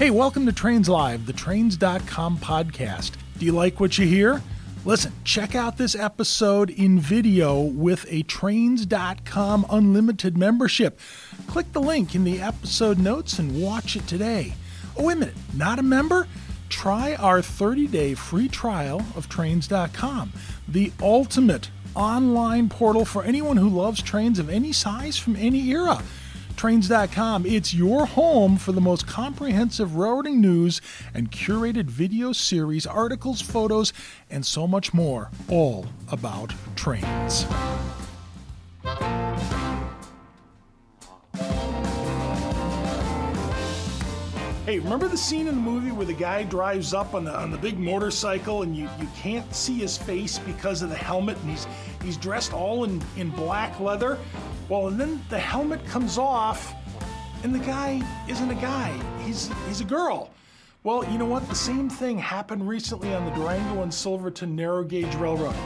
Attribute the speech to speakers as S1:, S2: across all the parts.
S1: Hey, welcome to Trains Live, the Trains.com podcast. Do you like what you hear? Listen, check out this episode in video with a Trains.com unlimited membership. Click the link in the episode notes and watch it today. Oh, wait a minute, not a member? Try our 30 day free trial of Trains.com, the ultimate online portal for anyone who loves trains of any size from any era. Trains.com, it's your home for the most comprehensive railroading news and curated video series, articles, photos, and so much more, all about trains. Hey, remember the scene in the movie where the guy drives up on the on the big motorcycle and you, you can't see his face because of the helmet and he's he's dressed all in, in black leather? Well, and then the helmet comes off and the guy isn't a guy. He's he's a girl. Well, you know what? The same thing happened recently on the Durango and Silverton narrow gauge railroad.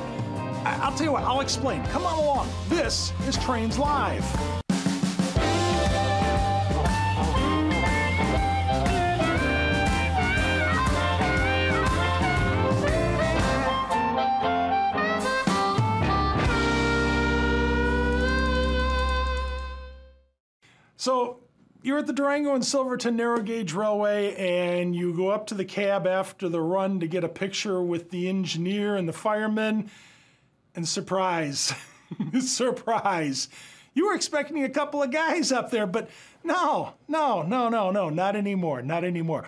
S1: I, I'll tell you what, I'll explain. Come on along. This is Trains Live. You're at the Durango and Silverton narrow gauge railway, and you go up to the cab after the run to get a picture with the engineer and the fireman. And surprise, surprise, you were expecting a couple of guys up there, but no, no, no, no, no, not anymore, not anymore.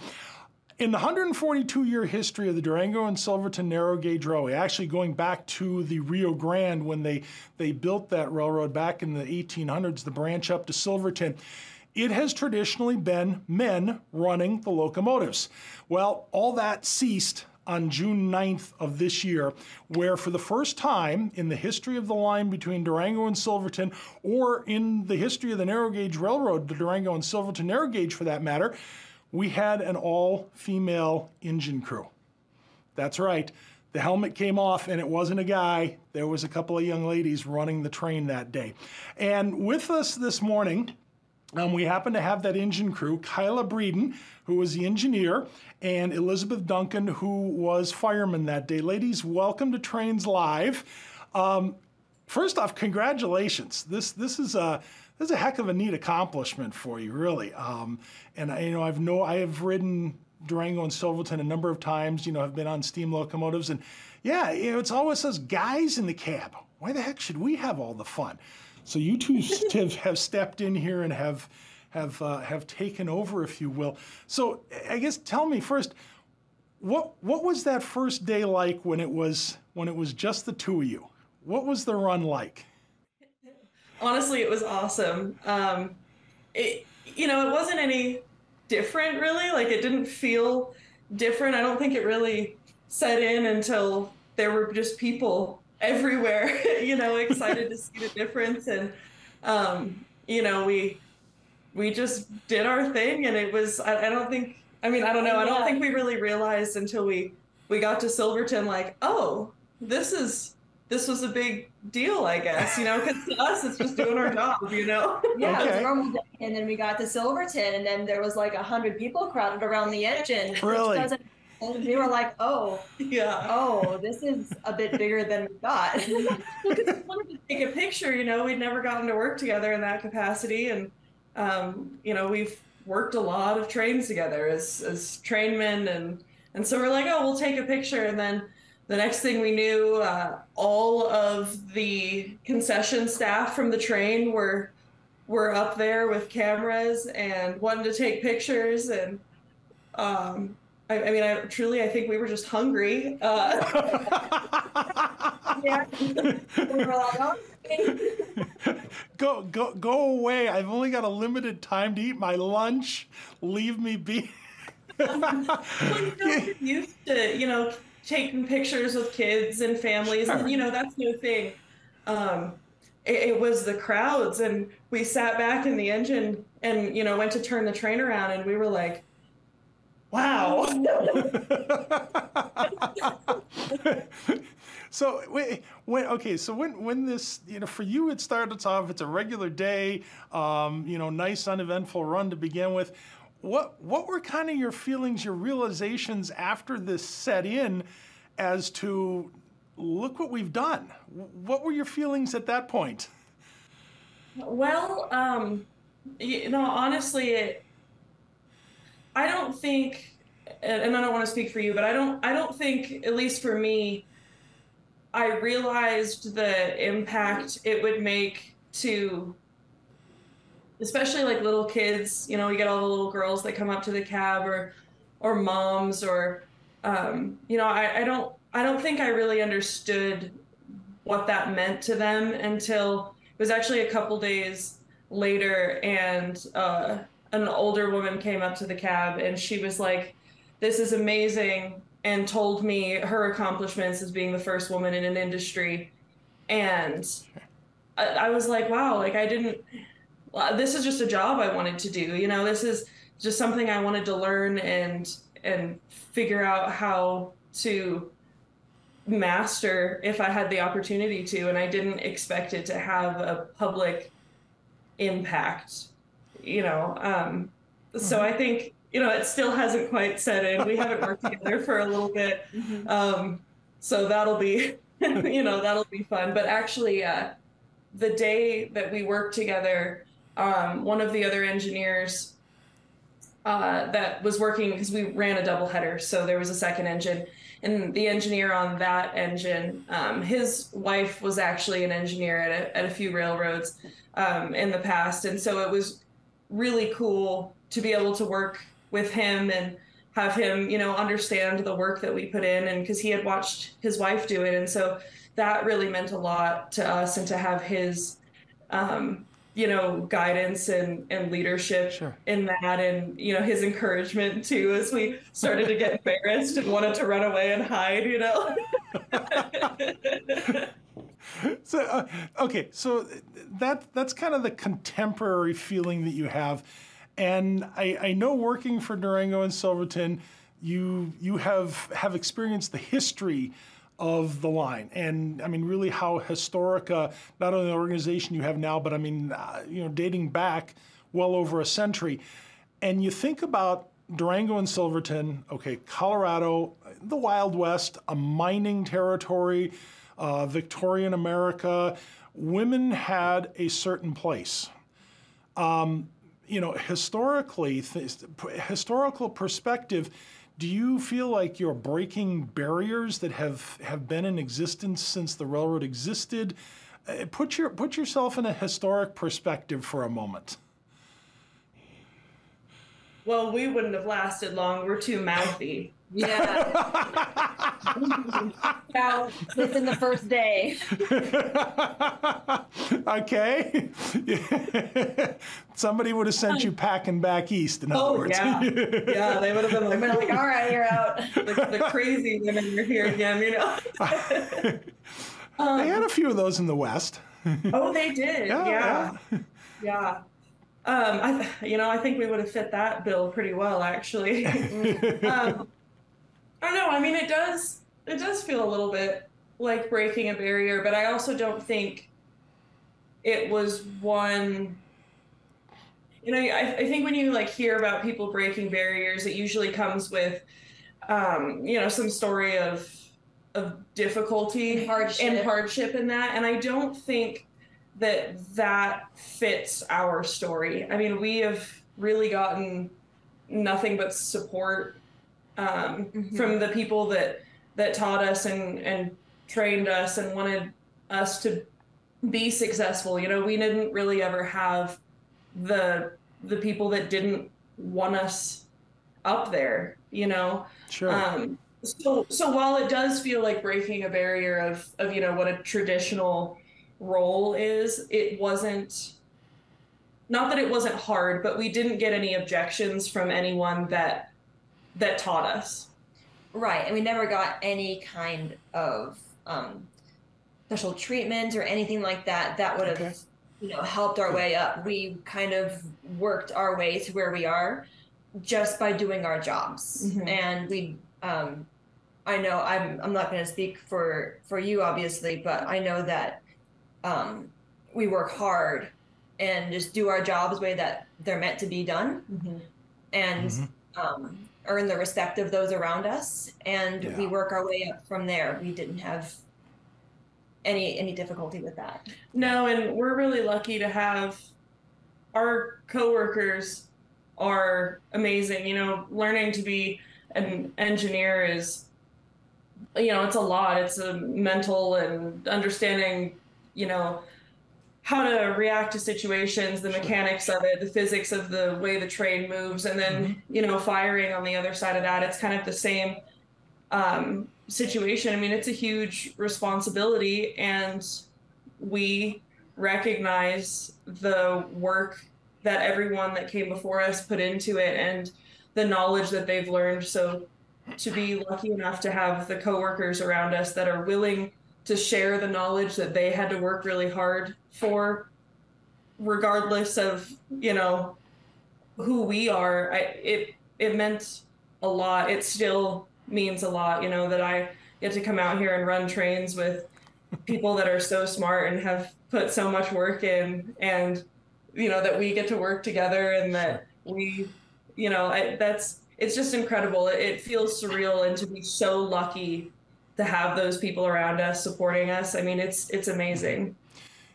S1: In the 142 year history of the Durango and Silverton narrow gauge railway, actually going back to the Rio Grande when they, they built that railroad back in the 1800s, the branch up to Silverton, it has traditionally been men running the locomotives. Well, all that ceased on June 9th of this year, where for the first time in the history of the line between Durango and Silverton, or in the history of the narrow gauge railroad, the Durango and Silverton narrow gauge for that matter, we had an all female engine crew. That's right. The helmet came off and it wasn't a guy. There was a couple of young ladies running the train that day. And with us this morning, um, we happen to have that engine crew, Kylah Breedan, who was the engineer, and Elizabeth Duncan, who was fireman that day. Ladies, welcome to Trains Live. Um, first off, congratulations. This this is a this is a heck of a neat accomplishment for you, really. Um, and I, you know, I've know I have ridden Durango and Silverton a number of times. You know, I've been on steam locomotives, and yeah, you know, it's always those guys in the cab. Why the heck should we have all the fun? So you two have, have stepped in here and have have uh, have taken over, if you will. So I guess tell me first, what what was that first day like when it was when it was just the two of you? What was the run like?
S2: honestly, it was awesome. Um, it, you know, it wasn't any different really. Like it didn't feel different. I don't think it really set in until there were just people everywhere, you know, excited to see the difference. And, um, you know, we, we just did our thing and it was, I, I don't think, I mean, I don't know. I don't think we really realized until we, we got to Silverton, like, oh, this is this was a big deal, I guess, you know, because to us, it's just doing our job, you know?
S3: Yeah, okay. it was normal day. And then we got to Silverton, and then there was like a hundred people crowded around the engine.
S1: Really?
S3: And we were like, oh,
S2: yeah.
S3: Oh, this is a bit bigger than we thought.
S2: because we wanted to take a picture, you know, we'd never gotten to work together in that capacity. And, um, you know, we've worked a lot of trains together as, as trainmen. And, and so we're like, oh, we'll take a picture. And then, the next thing we knew, uh, all of the concession staff from the train were were up there with cameras and wanted to take pictures. And um, I, I, mean, I truly, I think we were just hungry. Uh,
S3: yeah. we were like,
S1: go go go away! I've only got a limited time to eat my lunch. Leave me be.
S2: used to, you know, taking pictures with kids and families, and you know that's no thing. Um, it, it, was the crowds, and we sat back in the engine, and you know went to turn the train around, and we were like, "Wow."
S1: so wait, when okay, so when when this you know for you it started off, it's a regular day, um, you know, nice uneventful run to begin with what what were kind of your feelings, your realizations after this set in, as to look what we've done? What were your feelings at that point?
S2: Well, um, you know, honestly, it, I don't think, and I don't want to speak for you, but I don't, I don't think, at least for me, I realized the impact it would make to, especially like little kids. You know, you get all the little girls that come up to the cab, or, or moms, or, um, you know, I, I don't, I don't think I really understood what that meant to them until it was actually a couple days later, and uh, an older woman came up to the cab, and she was like, "This is amazing," and told me her accomplishments as being the first woman in an industry, and I, I was like, "Wow!" Like I didn't. This is just a job I wanted to do. You know, this is just something I wanted to learn and and figure out how to master if I had the opportunity to, and I didn't expect it to have a public impact, you know. Um, so I think you know it still hasn't quite set in. We haven't worked together for a little bit, um, so that'll be you know that'll be fun. But actually, uh, the day that we worked together, um, one of the other engineers. Uh, that was working because we ran a double header, so there was a second engine and the engineer on that engine, um, his wife was actually an engineer at a, at a few railroads um, in the past, and so it was really cool to be able to work with him and have him, you know, understand the work that we put in, and because he had watched his wife do it, and so that really meant a lot to us, and to have his um, you know guidance and and leadership
S1: Sure.
S2: in that and you know his encouragement too as we started to get embarrassed and wanted to run away and hide you know
S1: So uh, okay, so that that's kind of the contemporary feeling that you have, and I, I know working for Durango and Silverton, you you have have experienced the history of the line, and I mean really how Historica, not only the organization you have now, but I mean uh, you know dating back well over a century, and you think about Durango and Silverton, okay, Colorado, the Wild West, a mining territory, uh, Victorian America, women had a certain place. Um, you know, historically, historical perspective, do you feel like you're breaking barriers that have, have been in existence since the railroad existed? Uh, put, your, put yourself in a historic perspective for a moment.
S2: well we wouldn't have lasted long we're too mouthy
S3: Yeah. About within the first day.
S1: okay. Somebody would have sent you packing back east, in other
S2: oh
S1: words.
S2: yeah yeah they would have been
S3: I've been
S2: like,
S3: like, all right, you're out.
S2: the, the crazy women are here again you know
S1: They had a few of those in the West.
S2: oh they did
S1: Yeah,
S2: yeah
S1: yeah.
S2: yeah, Um, I, you know, I think we would have fit that bill pretty well, actually. um, I don't know. I mean, it does. It does feel a little bit like breaking a barrier, but I also don't think it was one. You know, I, I think when you like hear about people breaking barriers, it usually comes with, um, you know, some story of of difficulty
S3: And hardship.
S2: and hardship in that. And I don't think that that fits our story. I mean, we have really gotten nothing but support um,
S3: Mhm.
S2: from the people that that taught us and and trained us and wanted us to be successful. You know, we didn't really ever have the the people that didn't want us up there. You know,
S1: Sure.
S2: um, so, so while it does feel like breaking a barrier of, of you know what a traditional role is, it wasn't. Not that it wasn't hard, but we didn't get any objections from anyone that that taught us.
S3: Right, and we never got any kind of um, special treatment or anything like that that would have,
S1: Okay.
S3: you know, helped our way up. We kind of worked our way to where we are just by doing our jobs,
S2: Mhm.
S3: and we. Um, I know I'm. I'm not going to speak for for you, obviously, but I know that um, we work hard and just do our jobs the way that they're meant to be done. and mm-hmm. um, earn the respect of those around us, and yeah. we work our way up from there. We didn't have any any difficulty with that.
S2: No, and we're really lucky to have our coworkers are amazing. You know, learning to be an engineer is you know, it's a lot. It's a mental and understanding, you know, how to react to situations, the mechanics of it, the physics of the way the train moves, and then mm-hmm. you know firing on the other side of that. It's kind of the same um, situation. I mean, it's a huge responsibility, and we recognize the work that everyone that came before us put into it and the knowledge that they've learned. So to be lucky enough to have the coworkers around us that are willing to share the knowledge that they had to work really hard for regardless of you know who we are. I, it it meant a lot. It still means a lot you know that i get to come out here and run trains with people that are so smart and have put so much work in and you know that we get to work together and that we you know I, that's it's just incredible. It, it feels surreal and to be so lucky to have those people around us supporting us. I mean, it's it's amazing.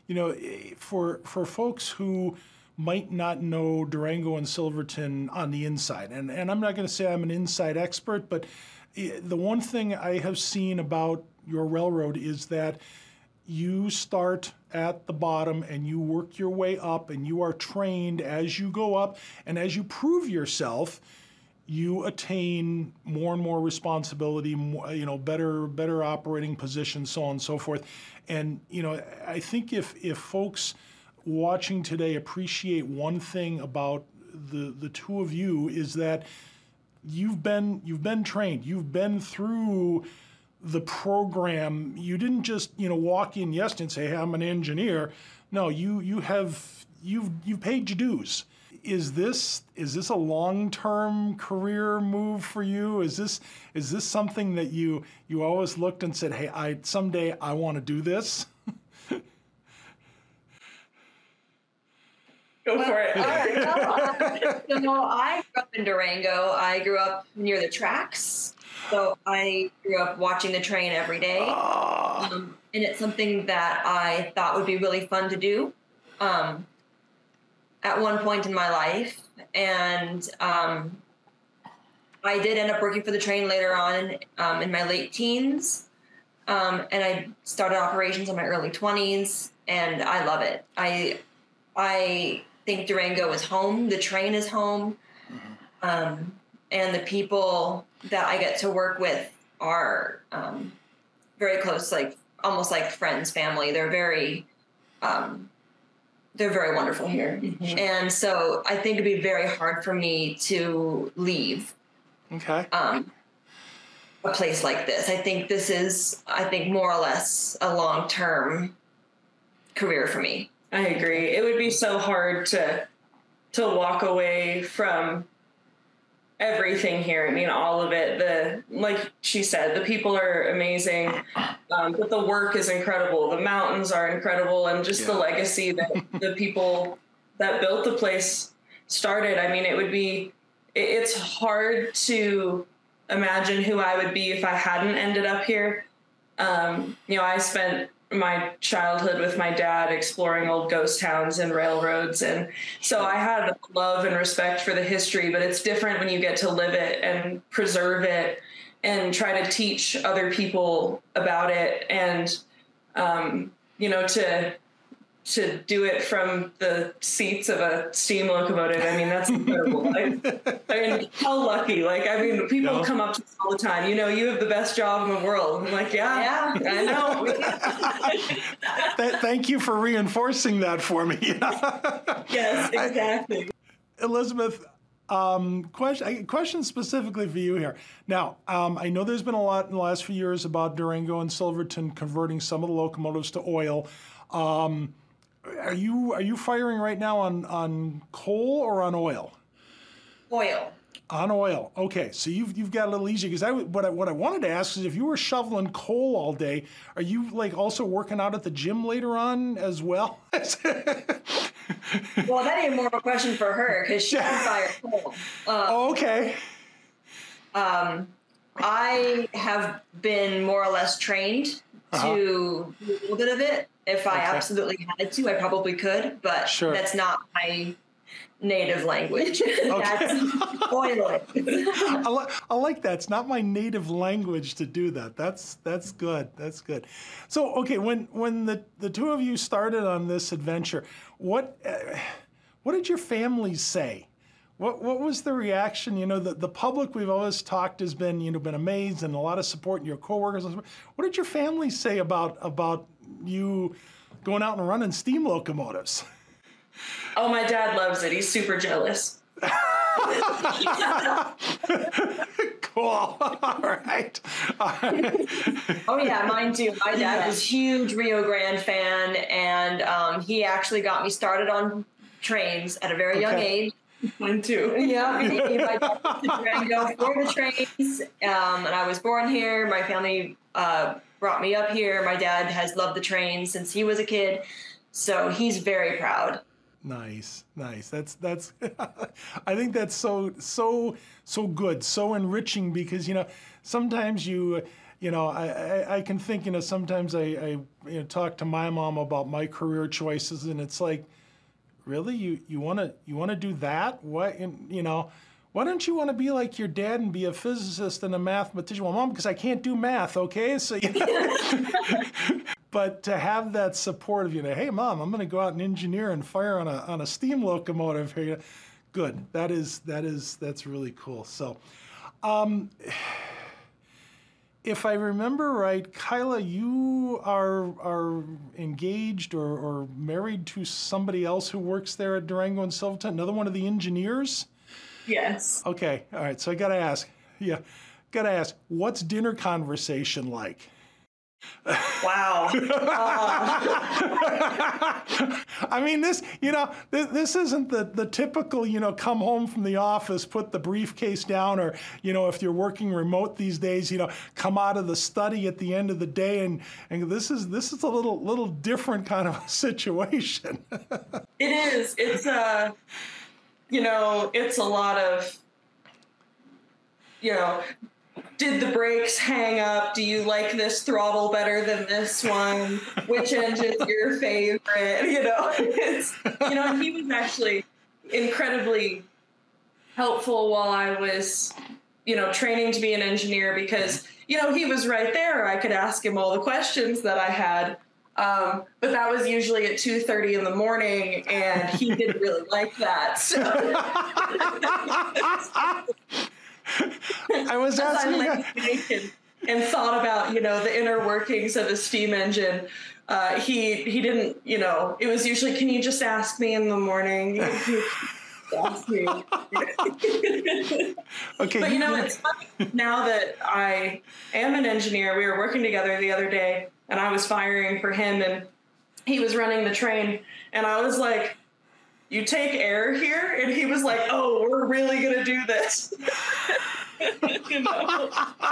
S1: You know, for for folks who might not know Durango and Silverton on the inside, and and I'm not going to say I'm an inside expert, but eh, the one thing I have seen about your railroad is that you start at the bottom and you work your way up and you are trained as you go up and as you prove yourself you attain more and more responsibility, more, you know, better better operating positions, so on and so forth. And you know, I think if if folks watching today appreciate one thing about the the two of you is that you've been you've been trained, you've been through the program. You didn't just you know walk in yesterday and say, "Hey, I'm an engineer." No, you you have you've you've paid your dues is this is this a long-term career move for you? Is this is this something that you you always looked and said, "Hey, I someday I want to do this"?
S2: Go for it. All right.
S3: know, I grew up in Durango. I grew up near the tracks. So I grew up watching the train every day. Ah. Um, and it's something that I thought would be really fun to do. Um, at one point in my life, and um, I did end up working for the train later on um, in my late teens, um, and I started operations in my early twenties, and I love it. I I think Durango is home. The train is home, um, and the people that I get to work with are um, very close, like almost like friends, family. They're very um, they're very wonderful here. Mm-hmm. And so I think it'd be very hard for me to leave.
S1: Okay.
S3: Um, a place like this. I think this is, I think, more or less a long term career for me.
S2: I agree. It would be so hard to to walk away from everything here. I mean, all of it. The like she said, the people are amazing, um, but the work is incredible. The mountains are incredible, and just yeah. the legacy that the people that built the place started. I mean, it would be. It's hard to imagine who I would be if I hadn't ended up here. Um, you know, I spent my childhood with my dad exploring old ghost towns and railroads. And so i had love and respect for the history but it's different when you get to live it and preserve it and try to teach other people about it. And um, you know to to do it from the seats of a steam locomotive. I mean, that's incredible. I, I, mean, how lucky. Like, I mean, people yeah. come up to us all the time, you know, you have the best job in the world. I'm like, yeah, yeah. I
S1: know. Thank you for reinforcing that for me.
S2: yes, exactly.
S1: I, Elizabeth, um, question, question specifically for you here. Now, um, I know there's been a lot in the last few years about Durango and Silverton converting some of the locomotives to oil. Um, are you are you firing right now on on coal or on oil?
S3: Oil.
S1: On oil. Okay, so you've you've got a little easier because I what I what I wanted to ask is if you were shoveling coal all day, are you like also working out at the gym later on as well?
S3: well, that ain't more of a question for her because she can fire cold. Um,
S1: oh, okay.
S3: Um, I have been more or less trained
S1: Uh-huh.
S3: to do a little bit of it. If I
S1: Okay.
S3: absolutely had to, I probably could, but
S1: Sure.
S3: that's not my native language. that's spoiler.
S1: I, li- I like that. It's not my native language to do that. That's that's good. That's good. So okay, when when the the two of you started on this adventure, what uh, what did your families say? What what was the reaction? You know, the, the public we've always talked has been you know been amazed and a lot of support in your coworkers. What did your family say about about you going out and running steam locomotives?
S2: Oh, my dad loves it. He's super jealous.
S1: cool. All right. All right.
S3: Oh yeah, mine too. My dad was huge Rio Grande fan, and um, he actually got me started on trains at a very young age.
S2: Mine too.
S3: Yeah, and he- my dad went to Durango for the trains, um, and I was born here. My family uh, brought me up here. My dad has loved the trains since he was a kid, so he's very proud.
S1: Nice, nice. That's that's. I think that's so so so good, so enriching because you know sometimes you you know I, I, I can think you know sometimes I, I you know, talk to my mom about my career choices and it's like really? You you want to you want to do that? What you know why don't you want to be like your dad and be a physicist and a mathematician? Well mom because i can't do math okay? So you but to have that support of you know hey mom i'm going to go out and engineer and fire on a, on a steam locomotive here good. That is that is that's really cool. So um, if I remember right, Kylah, you are are engaged or, or married to somebody else who works there at Durango and Silverton, another one of the engineers.
S2: Yes.
S1: Okay, all right. So I got to ask, yeah, got to ask, what's dinner conversation like?
S2: Wow.
S1: I mean, this, you know, this, this isn't the, the typical, you know, come home from the office, put the briefcase down, or, you know, if you're working remote these days, you know, come out of the study at the end of the day. And, and this is, this is a little, little different kind of a situation.
S2: It is. It's a, you know, it's a lot of, you know, did the brakes hang up? Do you like this throttle better than this one? Which engine's your favorite? You know, it's, you know, he was actually incredibly helpful while I was, you know, training to be an engineer because, you know, he was right there. I could ask him all the questions that I had. Um, but that was usually at 2.30 in the morning and he didn't really like that. So
S1: I was
S2: as I
S1: asking,
S2: and, and thought about, you know, the inner workings of a steam engine, uh, he he didn't, you know, it was usually, can you just ask me in the morning? ask me.
S1: okay,
S2: But you know, it's funny now that I am an engineer. We were working together the other day, and I was firing for him, and he was running the train, and I was like, "You take air here," and he was like, "Oh, we're really gonna do this." you know,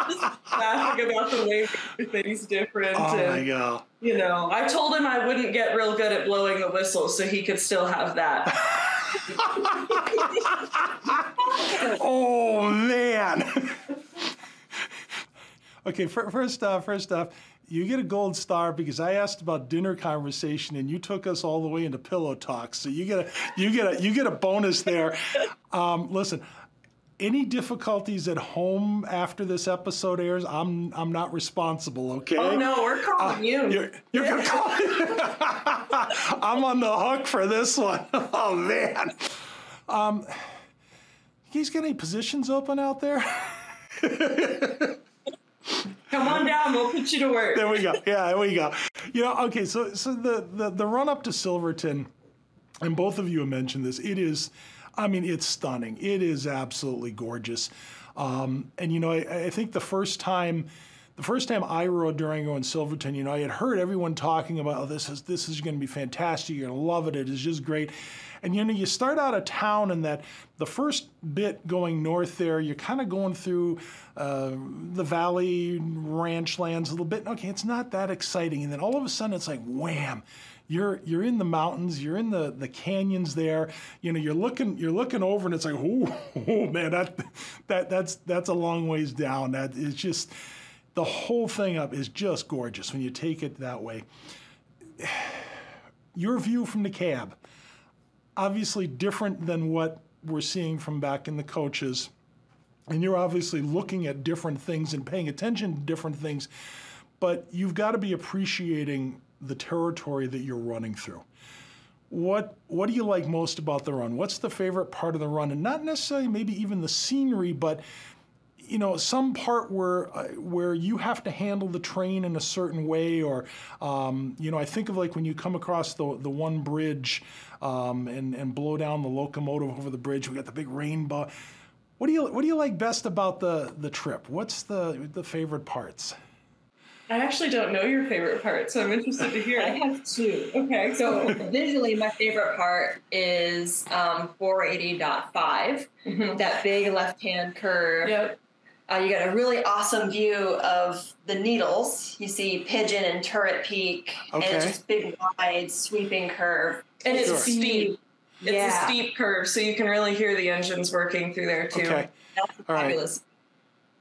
S2: just laughing about the way everything's different.
S1: oh my God.
S2: you know, I told him I wouldn't get real good at blowing the whistle, so he could still have that.
S1: Oh man. okay, first off, first off, you get a gold star because I asked about dinner conversation and you took us all the way into pillow talk. So you get a you get a you get a bonus there. Um, listen, any difficulties at home after this episode airs, I'm I'm not responsible. Okay.
S2: Oh no, we're calling you.
S1: You're, you're gonna call I'm on the hook for this one. Oh man. Um, you guys got any positions open out there?
S2: Come on down, we'll put you to work.
S1: there we go. Yeah, there we go. You know, okay, so so the the, the run up to Silverton, and both of you have mentioned this. It is, I mean, it's stunning. It is absolutely gorgeous. Um, and you know, I, I think the first time. The first time I rode Durango and Silverton, you know, I had heard everyone talking about oh, this is this is going to be fantastic. You're going to love it. It is just great. And you know, you start out of town, and that the first bit going north there, you're kind of going through uh, the valley ranch lands a little bit. Okay, it's not that exciting, and then all of a sudden, it's like wham! you're you're in the mountains, you're in the the canyons there. You know, you're looking you're looking over, and it's like, oh, oh man, that that that's that's a long ways down. That is just the whole thing up is just gorgeous when you take it that way. Your view from the cab, obviously different than what we're seeing from back in the coaches. And you're obviously looking at different things and paying attention to different things, but you've got to be appreciating the territory that you're running through. What what do you like most about the run? What's the favorite part of the run? And not necessarily maybe even the scenery, but you know some part where uh, where you have to handle the train in a certain way or um, you know I think of like when you come across the the one bridge um, and and blow down the locomotive over the bridge we got the big rainbow what do you what do you like best about the the trip what's the the favorite parts
S2: I actually don't know your favorite part, so I'm interested to hear.
S3: I have two.
S2: Okay,
S3: So visually, my favorite part is um, 480.5,
S2: Mhm.
S3: that big left-hand curve.
S2: Yep.
S3: Uh, you get a really awesome view of the needles. You see Pigeon and Turret Peak, and it's
S1: Okay.
S3: just big, wide, sweeping curve.
S2: And it's
S1: Sure.
S2: steep. It's
S3: Yeah.
S2: a steep curve, so you can really hear the engines working through there too.
S1: okay
S3: That's
S1: All right.
S3: fabulous.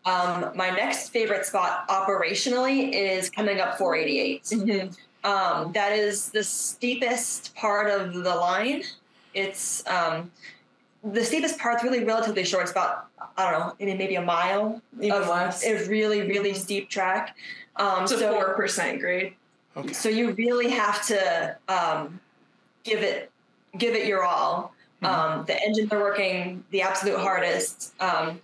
S3: Um, my next favorite spot operationally is coming up 488.
S2: Mhm.
S3: Um, that is the steepest part of the line. It's um, the steepest part's really relatively short. It's about I don't know, maybe maybe a mile
S2: Even
S3: of
S2: less.
S3: a really really steep track. Um,
S2: It's
S3: so
S2: four percent grade.
S1: okay
S3: so you really have to um, give it give it your all. Um, the engines are working the absolute hardest. Um,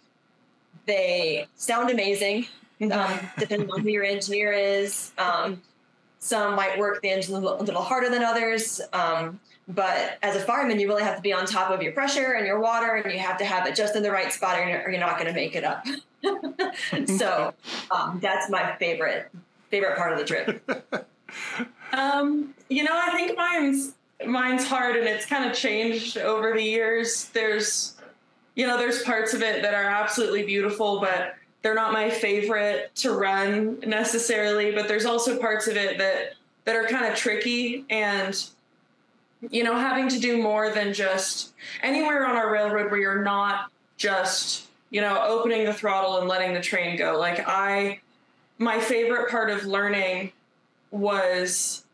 S3: they sound amazing, um, depending on who your engineer is. Um, some might work the engine a little, a little harder than others. But as a fireman, you really have to be on top of your pressure and your water, and you have to have it just in the right spot, or you're, or you're not going to make it up. so um, that's my favorite favorite part of the trip.
S2: Um, you know, I think mine's mine's hard and it's kind of changed over the years. There's you know, there's parts of it that are absolutely beautiful, but they're not my favorite to run necessarily, but there's also parts of it that that are kind of tricky and you know, having to do more than just anywhere on our railroad where you're not just, you know, opening the throttle and letting the train go. Like I my favorite part of learning was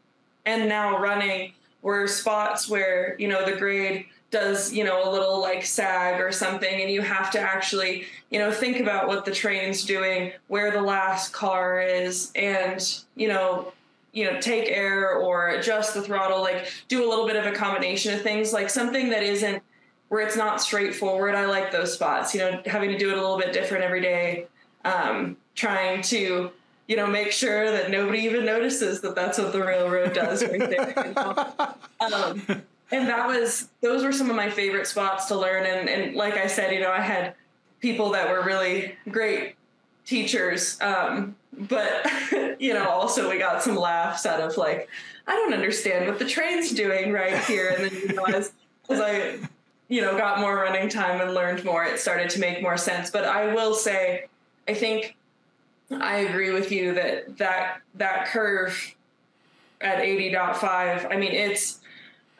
S2: and now running were spots where you know the grade does you know a little like sag or something and you have to actually you know think about what the train's doing where the last car is and you know you know take air or adjust the throttle like do a little bit of a combination of things like something that isn't where it's not straightforward i like those spots you know having to do it a little bit different every day um, trying to you know make sure that nobody even notices that that's what the railroad does right there you know? um, and that was those were some of my favorite spots to learn and, and like i said you know i had people that were really great teachers um, but you know also we got some laughs out of like i don't understand what the train's doing right here and then you know as, as i you know got more running time and learned more it started to make more sense but i will say i think i agree with you that that that curve at 80.5 i mean it's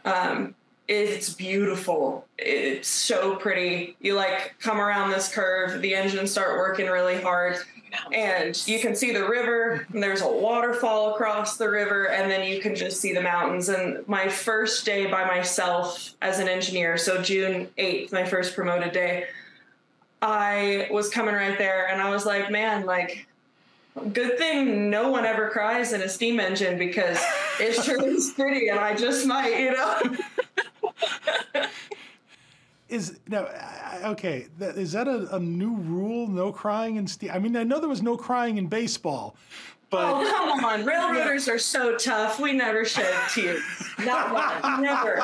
S2: um, it's beautiful. It's so pretty. You like come around this curve, the engines start working really hard, and you can see the river. And there's a waterfall across the river, and then you can just see the mountains. And my first day by myself as an engineer, so June 8th, my first promoted day, I was coming right there, and I was like, man, like good thing no one ever cries in a steam engine because it sure is pretty and I just might, you know.
S1: Is now okay? That, is that a, a new rule? No crying in steel I mean, I know there was no crying in baseball, but
S2: Oh, come on. Railroaders are so tough. We never shed tears.
S3: Not one.
S2: Never.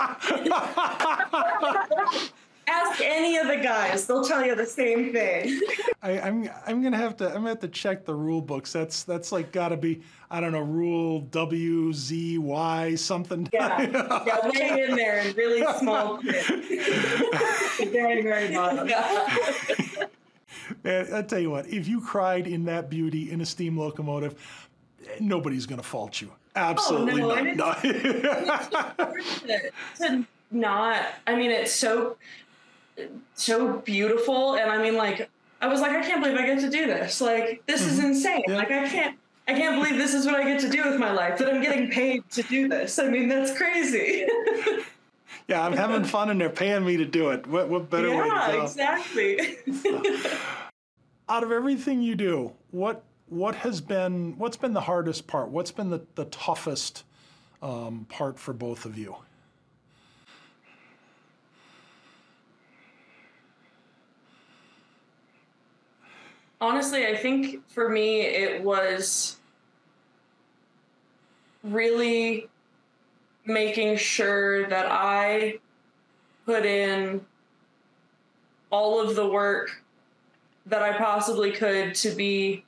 S2: Ask any of the guys. They'll tell you the same thing.
S1: I, I'm I'm gonna have to I'm gonna have to check the rule books. That's that's like got to be I don't know rule W Z Y something.
S2: Yeah. Yeah, way in there in really small very, very bottom.
S1: Man, I tell you what, if you cried in that beauty in a steam locomotive, nobody's gonna fault you. Absolutely
S2: Oh, no,
S1: not.
S2: and
S1: No.
S2: to, to not i mean it's so so beautiful and i mean like i was like i can't believe i get to do this like this is insane
S1: Yeah.
S2: like i can't i can't believe this is what i get to do with my life that i'm getting paid to do this i mean that's crazy
S1: yeah, I'm having fun and they're paying me to do it. What, what better way to
S2: yeah
S1: go?
S2: exactly
S1: Out of everything you do, what what has been what's been the hardest part? What's been the, the toughest um, part for both of you?
S2: Honestly, I think for me it was really making sure that I put in all of the work that I possibly could to be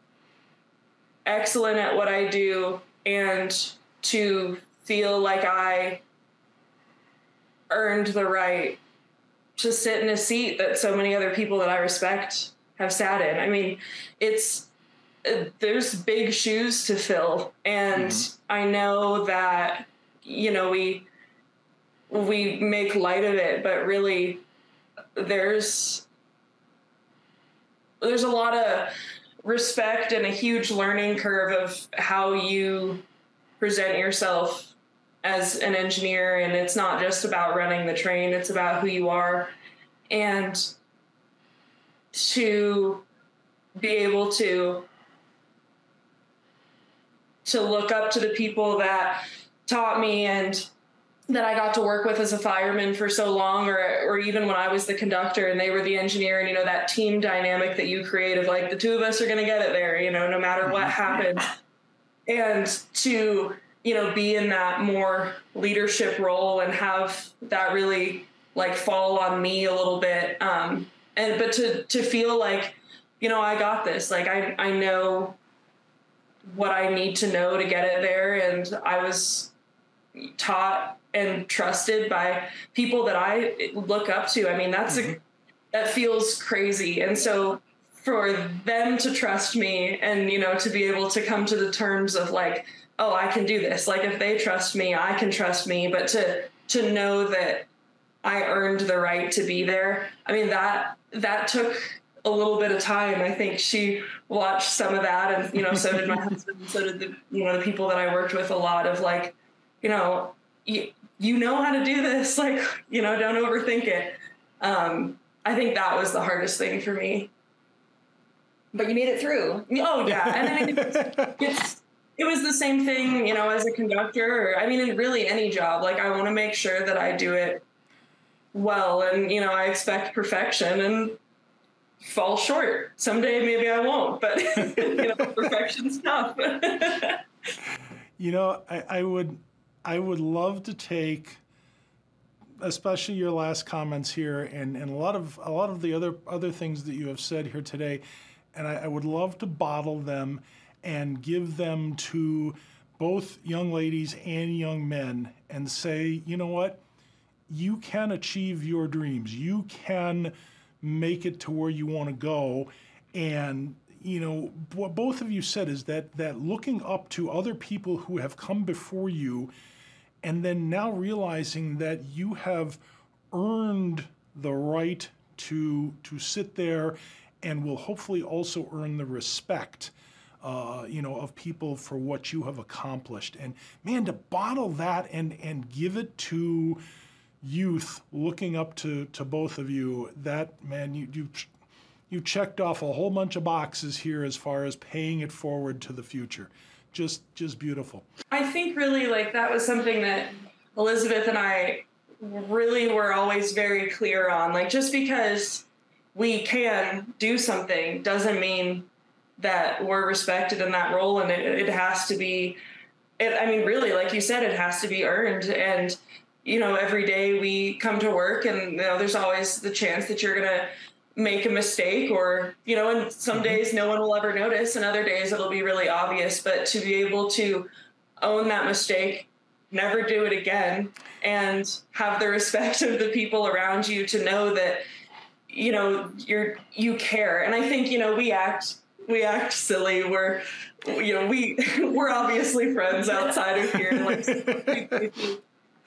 S2: excellent at what I do and to feel like I earned the right to sit in a seat that so many other people that I respect have sat in. I mean, it's uh, there's big shoes to fill, and I know that you know we we make light of it, but really there's there's a lot of respect and a huge learning curve of how you present yourself as an engineer. And it's not just about running the train it's about who you are. And to be able to to look up to the people that taught me and that I got to work with as a fireman for so long, or or even when I was the conductor and they were the engineer, and you know that team dynamic that you create of like the two of us are going to get it there, you know, no matter what happens, and to you know be in that more leadership role and have that really like fall on me a little bit, um, and but to to feel like you know I got this, like I I know what I need to know to get it there, and I was taught and trusted by people that I look up to. I mean, that's a mm-hmm. that feels crazy. And so for them to trust me and you know to be able to come to the terms of like, oh, I can do this. Like if they trust me, I can trust me, but to to know that I earned the right to be there. I mean, that that took a little bit of time. I think she watched some of that and you know, so did my husband, so did the you know, the people that I worked with a lot of like, you know, you, you know how to do this like you know don't overthink it um i think that was the hardest thing for me
S3: But you made it through.
S2: oh yeah and i mean it's, it's it was the same thing you know as a conductor or i mean in really any job like i want to make sure that i do it well and you know i expect perfection and fall short someday maybe i won't but you know perfection's tough
S1: You know, I, I would I would love to take especially your last comments here and, and a lot of a lot of the other other things that you have said here today, and I, I would love to bottle them and give them to both young ladies and young men and say, you know what? You can achieve your dreams. You can make it to where you want to go. And you know what both of you said is that that looking up to other people who have come before you and then now realizing that you have earned the right to to sit there and will hopefully also earn the respect uh, you know of people for what you have accomplished and man to bottle that and and give it to youth looking up to to both of you that man you you you checked off a whole bunch of boxes here as far as paying it forward to the future. Just just beautiful.
S2: I think really like that was something that Elizabeth and I really were always very clear on. Like just because we can do something doesn't mean that we're respected in that role and it, it has to be it, I mean really like you said it has to be earned. And you know every day we come to work and you know there's always the chance that you're going to make a mistake or you know and some mm-hmm. days no one will ever notice and other days it'll be really obvious but to be able to own that mistake never do it again and have the respect of the people around you to know that you know you're you care and i think you know we act we act silly. We're, you know, we we're obviously friends outside of here. Like,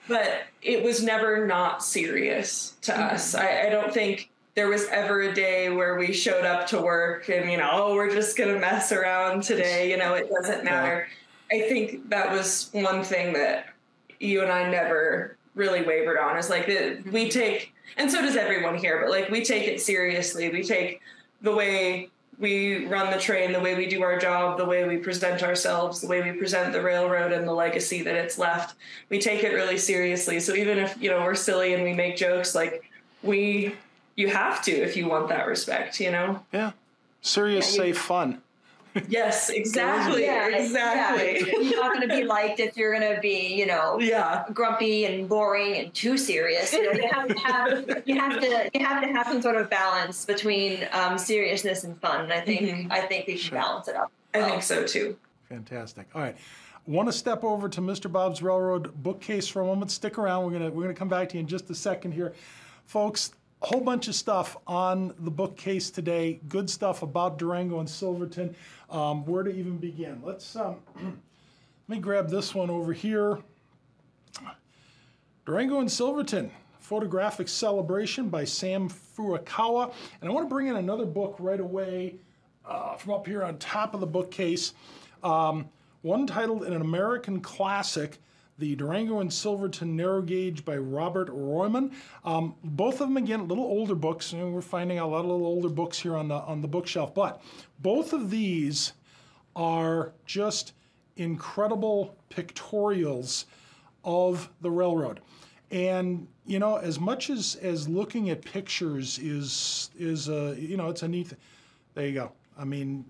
S2: but it was never not serious to mm-hmm. us. I, I don't think there was ever a day where we showed up to work and you know, oh, we're just gonna mess around today. You know, it doesn't matter. I think that was one thing that you and I never really wavered on. Is like we take, and so does everyone here, but like we take it seriously. We take the way we run the train, the way we do our job, the way we present ourselves, the way we present the railroad and the legacy that it's left. We take it really seriously. So even if, you know, we're silly and we make jokes, like we you have to if you want that respect, you know?
S1: Yeah. Serious, yeah, you, safe fun.
S2: Yes, exactly. yeah, exactly.
S3: Yeah. You're not going to be liked if you're going to be, you know,
S2: yeah,
S3: grumpy and boring and too serious. You, know, you have to have you have to you have to have some sort of balance between um, seriousness and fun. And I think mm-hmm. I think we should balance it up.
S2: I think so too.
S1: Fantastic. All right. Want to step over to Mr. Bob's Railroad bookcase for a moment? Stick around. We're gonna we're gonna come back to you in just a second here, folks a whole bunch of stuff on the bookcase today. Good stuff about Durango and Silverton. Um, where to even begin? Let's um, let me grab this one over here. Durango and Silverton, photographic celebration by Sam Furukawa. And I want to bring in another book right away uh, from up here on top of the bookcase. Um, one titled An American Classic the Durango and Silverton Narrow Gauge by Robert Royem. Um, both of them, again, little older books. And we're finding a lot of little older books here on the, on the bookshelf. But both of these are just incredible pictorials of the railroad. And you know, as much as as looking at pictures is is a you know it's a neat. There you go. I mean,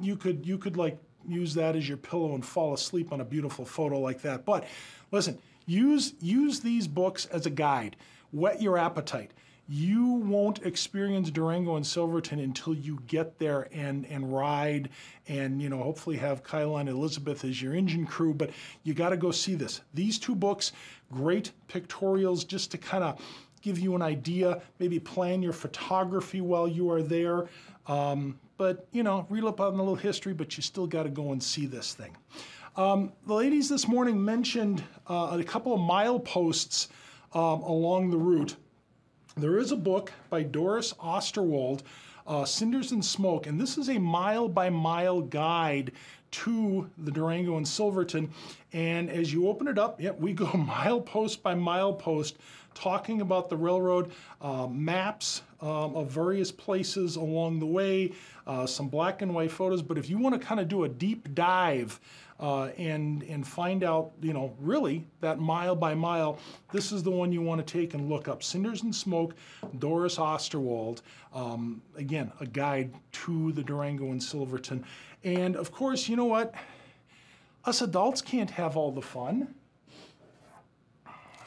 S1: you could you could like use that as your pillow and fall asleep on a beautiful photo like that. But listen, use use these books as a guide. Whet your appetite. You won't experience Durango and Silverton until you get there and and ride and you know hopefully have Kylah and Elizabeth as your engine crew. But you got to go see this. These two books, great pictorials, just to kind of give you an idea. Maybe plan your photography while you are there. Um, but, you know, read up on a little history, but you still got to go and see this thing. Um, the ladies this morning mentioned uh, a couple of mileposts um, along the route. There is a book by Doris Osterwald, uh, Cinders and Smoke, and this is a mile by mile guide to the Durango and Silverton. And as you open it up, yep, we go mile post by mile post talking about the railroad, uh, maps um, of various places along the way, uh, some black and white photos. But if you want to kind of do a deep dive uh, and and find out, you know, really that mile by mile, this is the one you want to take and look up. Cinders and Smoke, Doris Osterwald. Um, again, a guide to the Durango and Silverton. And of course, you know what? Us adults can't have all the fun.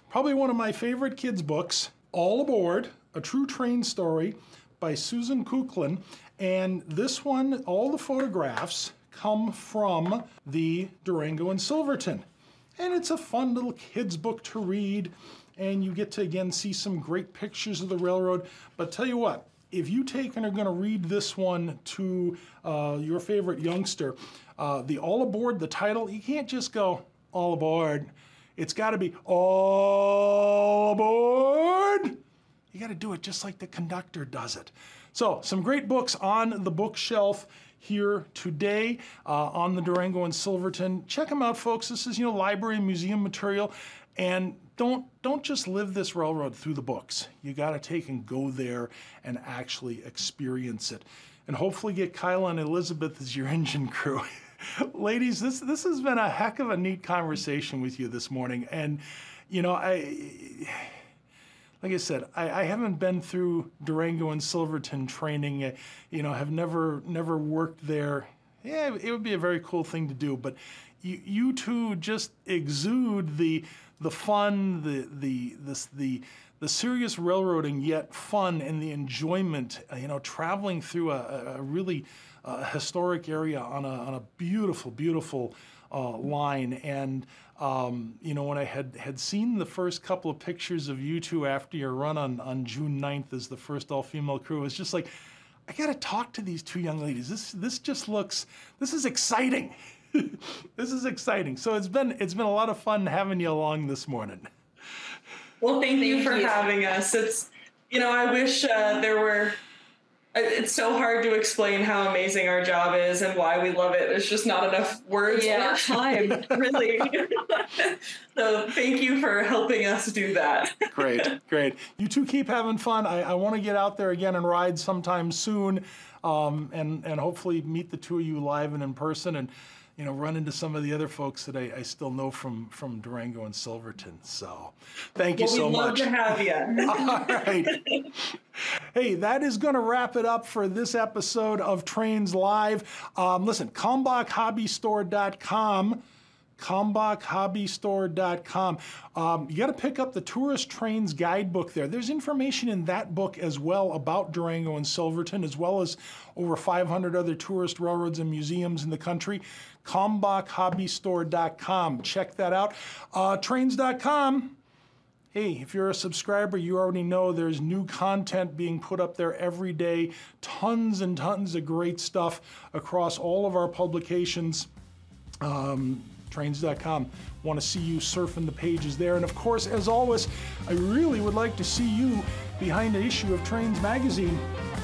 S1: Probably one of my favorite kids' books, All Aboard, a true train story by Susan Kuklin. And this one, all the photographs come from the Durango and Silverton. And it's a fun little kids' book to read. And you get to again see some great pictures of the railroad. But tell you what, if you take and are going to read this one to uh, your favorite youngster, uh, the All Aboard, the title, you can't just go All Aboard. It's got to be All Aboard. You got to do it just like the conductor does it. So, some great books on the bookshelf here today uh, on the Durango and Silverton. Check them out, folks. This is you know library and museum material, and don't don't just live this railroad through the books. You got to take and go there and actually experience it, and hopefully get Kylah and Elizabeth as your engine crew. Ladies, this this has been a heck of a neat conversation with you this morning, and you know I like I said, I, I, haven't been through Durango and Silverton training. You know, have never never worked there. Yeah, it would be a very cool thing to do. But you, you two just exude the the fun, the the this the the serious railroading, yet fun and the enjoyment. You know, traveling through a, a really uh, historic area on a on a beautiful, beautiful uh, line and um, you know, when I had, had seen the first couple of pictures of you two after your run on, on June 9th as the first all female crew, it was just like, I got to talk to these two young ladies. This this just looks this is exciting. this is exciting. So it's been it's been a lot of fun having you along this morning.
S2: Well, thank, thank you for you. having us. It's you know I wish uh, there were it's so hard to explain how amazing our job is and why we love it. There's just not enough words yeah. or time, really. so thank you for helping us do that.
S1: great, great. You two keep having fun. I, I want to get out there again and ride sometime soon, um, and and hopefully meet the two of you live and in person and you know, run into some of the other folks that I, I still know from from Durango and Silverton. So, thank you
S2: well,
S1: so
S2: we'd
S1: much.
S2: Love to have you.
S1: All right. hey, that is going to wrap it up for this episode of Trains Live. Um, listen, KalmbachHobbyStore.com KalmbachHobbyStore.com. Um, you got to pick up the Tourist Trains Guidebook there. There's information in that book as well about Durango and Silverton, as well as over 500 other tourist railroads and museums in the country. KalmbachHobbyStore.com. Check that out. Uh, trains.com. Hey, if you're a subscriber, you already know there's new content being put up there every day. Tons and tons of great stuff across all of our publications. Um, trains.com. Want to see you surfing the pages there. And of course, as always, I really would like to see you behind an issue of Trains Magazine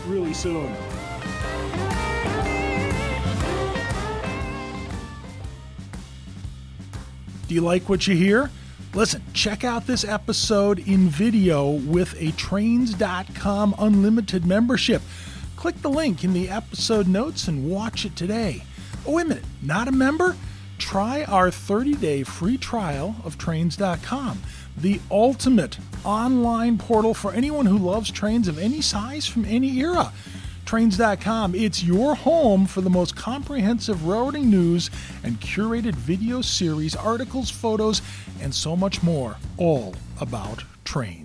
S1: really soon. Do you like what you hear? Listen, check out this episode in video with a Trains.com unlimited membership. Click the link in the episode notes and watch it today. Oh, wait a minute, not a member? try our 30 day free trial of trains.com, the ultimate online portal for anyone who loves trains of any size from any era. Trains.com, it's your home for the most comprehensive railroading news and curated video series, articles, photos, and so much more, all about trains.